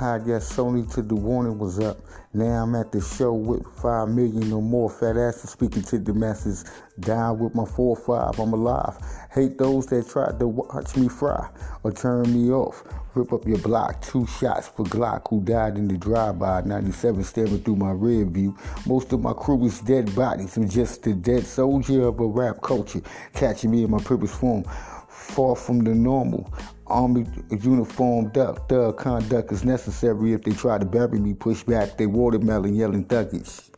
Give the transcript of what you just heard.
I guess Sony to the warning was up. Now I'm at the show with five million or more fat asses speaking to the masses. Down with my four five, I'm alive. Hate those that try to watch me fry or turn me off. Rip up your block, two shots for Glock who died in the drive-by. 97 staring through my rear view. Most of my crew is dead bodies. I'm just a dead soldier of a rap culture. Catching me in my purpose form far from the normal. Army uniform duck, thug conduct is necessary if they try to bury me, push back they watermelon yelling thuggish.